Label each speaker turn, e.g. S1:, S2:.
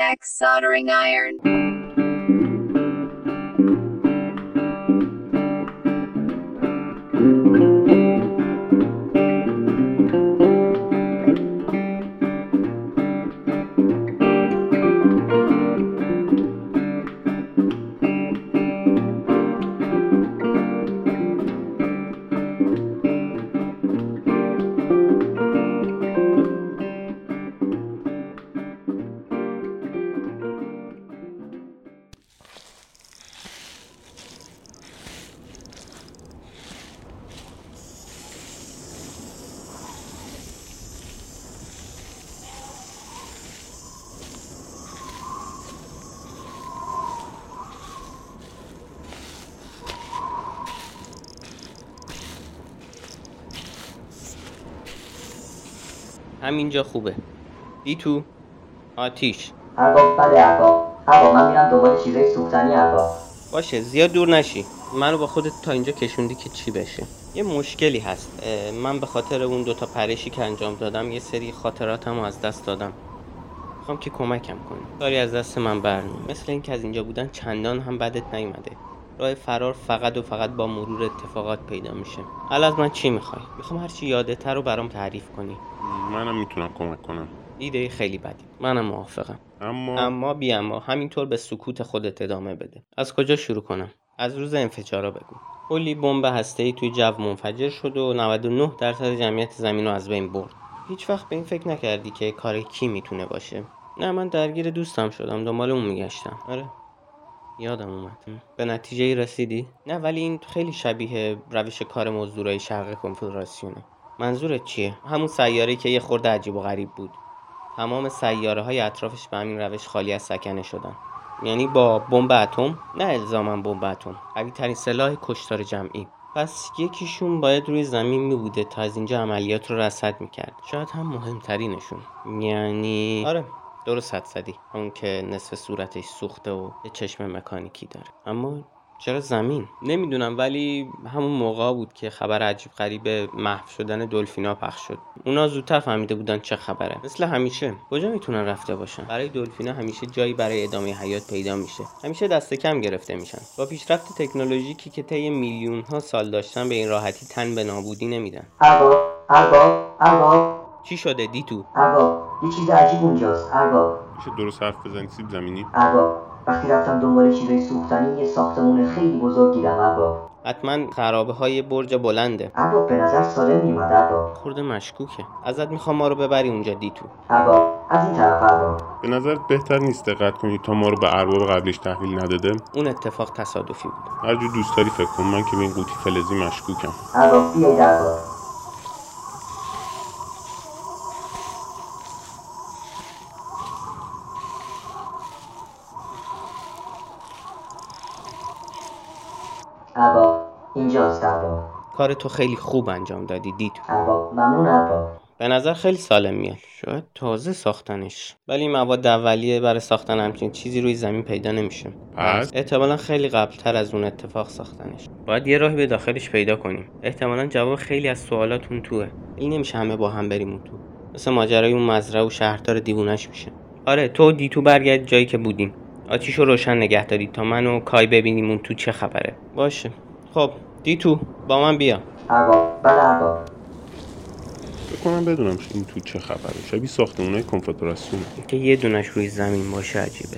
S1: X soldering iron.
S2: همینجا خوبه. دی تو آتیش.
S3: ارباب بله ارباب ارباب من میرم دنبال چیزای سوختنی ارباب
S2: باشه زیاد دور نشی. منو با خودت تا اینجا کشوندی که چی بشه. یه مشکلی هست. من به خاطر اون دوتا پرشی که انجام دادم یه سری خاطراتم رو از دست دادم. می‌خوام که کمکم کنی. کاری از دست من برمی مثل اینکه از اینجا بودن چندان هم بدت نیومده. راه فرار فقط و فقط با مرور اتفاقات پیدا میشه. حالا از من چی می‌خوای؟ می‌خوام هرچی یادتر رو برام تعریف کنی.
S4: منم می‌تونم کمک کنم.
S2: ایده خیلی بدی. منم موافقم.
S4: اما,
S2: اما بی اما همینطور به سکوت خودت ادامه بده. از کجا شروع کنم؟ از روز انفجارا بگو. کلی بمب هسته‌ای توی جو منفجر شد و 99 درصد جمعیت زمین رو از بین برد. هیچ وقت به این فکر نکردی که کار کی می‌تونه باشه؟ نه من درگیر دوستم شدم. دنبال اون میگشتم. آره. یادم اومد. به نتیجه رسیدی؟ نه ولی این خیلی شبیه روش کار مزدورای شرق کنفدراسیونه. منظورت چیه؟ همون سیاره که یه خورده عجیب و غریب بود. تمام سیاره های اطرافش به همین روش خالی از سکنه شدن. یعنی با بمب اتم؟ نه الزاما بمب اتم. قوی ترین سلاح کشتار جمعی. پس یکیشون باید روی زمین می بوده تا از اینجا عملیات رو رصد می‌کرد. شاید هم مهمترینشون. یعنی آره. درست حد زدی. اون که نصف صورتش سوخته و یه چشم مکانیکی داره. اما چرا زمین؟ نمی‌دونم ولی همون موقع بود که خبر عجیب غریب محو شدن دلفینا پخش شد. اونا زودتر فهمیده بودن چه خبره. مثل همیشه. کجا می‌تونن رفته باشن؟ برای دلفینا همیشه جایی برای ادامه حیات پیدا میشه. همیشه دست کم گرفته میشن. با پیشرفت تکنولوژیکی که طی میلیون ها سال داشتن به این راحتی تن به نابودی نمیدن. چی شده دیتو؟
S3: یه چیز عجیب اونجاست. ارباب.
S4: میشه درست حرف بزنی؟ سیب زمینی؟
S3: ارباب. وقتی رفتم دنبال چیزای سوختنی یه ساختمون خیلی بزرگ دیدم ارباب.
S2: حتما خرابه های برج بلنده.
S3: ارباب به نظر سالم میومد ارباب.
S2: خورده مشکوکه. ازت می‌خوام ما رو ببری اونجا دیتو
S3: ارباب. از این طرف ارباب.
S4: به نظرت بهتر نیست دقت کنی تا ما رو به ارباب قبلیش تحویل نداده؟
S2: اون اتفاق تصادفی بود.
S4: هر دوست داری فکر کن من که به این قوطی فلزی مشکوکم.
S3: ارباب بیاید ارباب. ارباب اینجاست ارباب
S2: کار تو خیلی خوب انجام دادی دیتو
S3: ارباب ممنون ارباب
S2: به نظر خیلی سالم میاد. شاید تازه ساختنش. ولی این مواد اولیه برای ساختن همچین چیزی روی زمین پیدا نمیشه.
S4: پس؟
S2: احتمالا خیلی قبلتر از اون اتفاق ساختنش. باید یه راهی به داخلش پیدا کنیم. احتمالا جواب خیلی از سوالاتون توه. این نمیشه همه با هم بریم اون تو. مثل ماجرای اون مزرعه و شهردار دیوونش میشه. آره تو دیتو برگرد جایی که بودیم. آتیش رو روشن نگه دارید تا من و کای ببینیم اون تو چه خبره. باشه. خب دیتو با من بیا.
S3: ارباب بله
S4: بدونم این تو چه خبره. شبیه ساختمونای کنفدراسیونه
S2: که یه دونش روی زمین باشه عجیبه.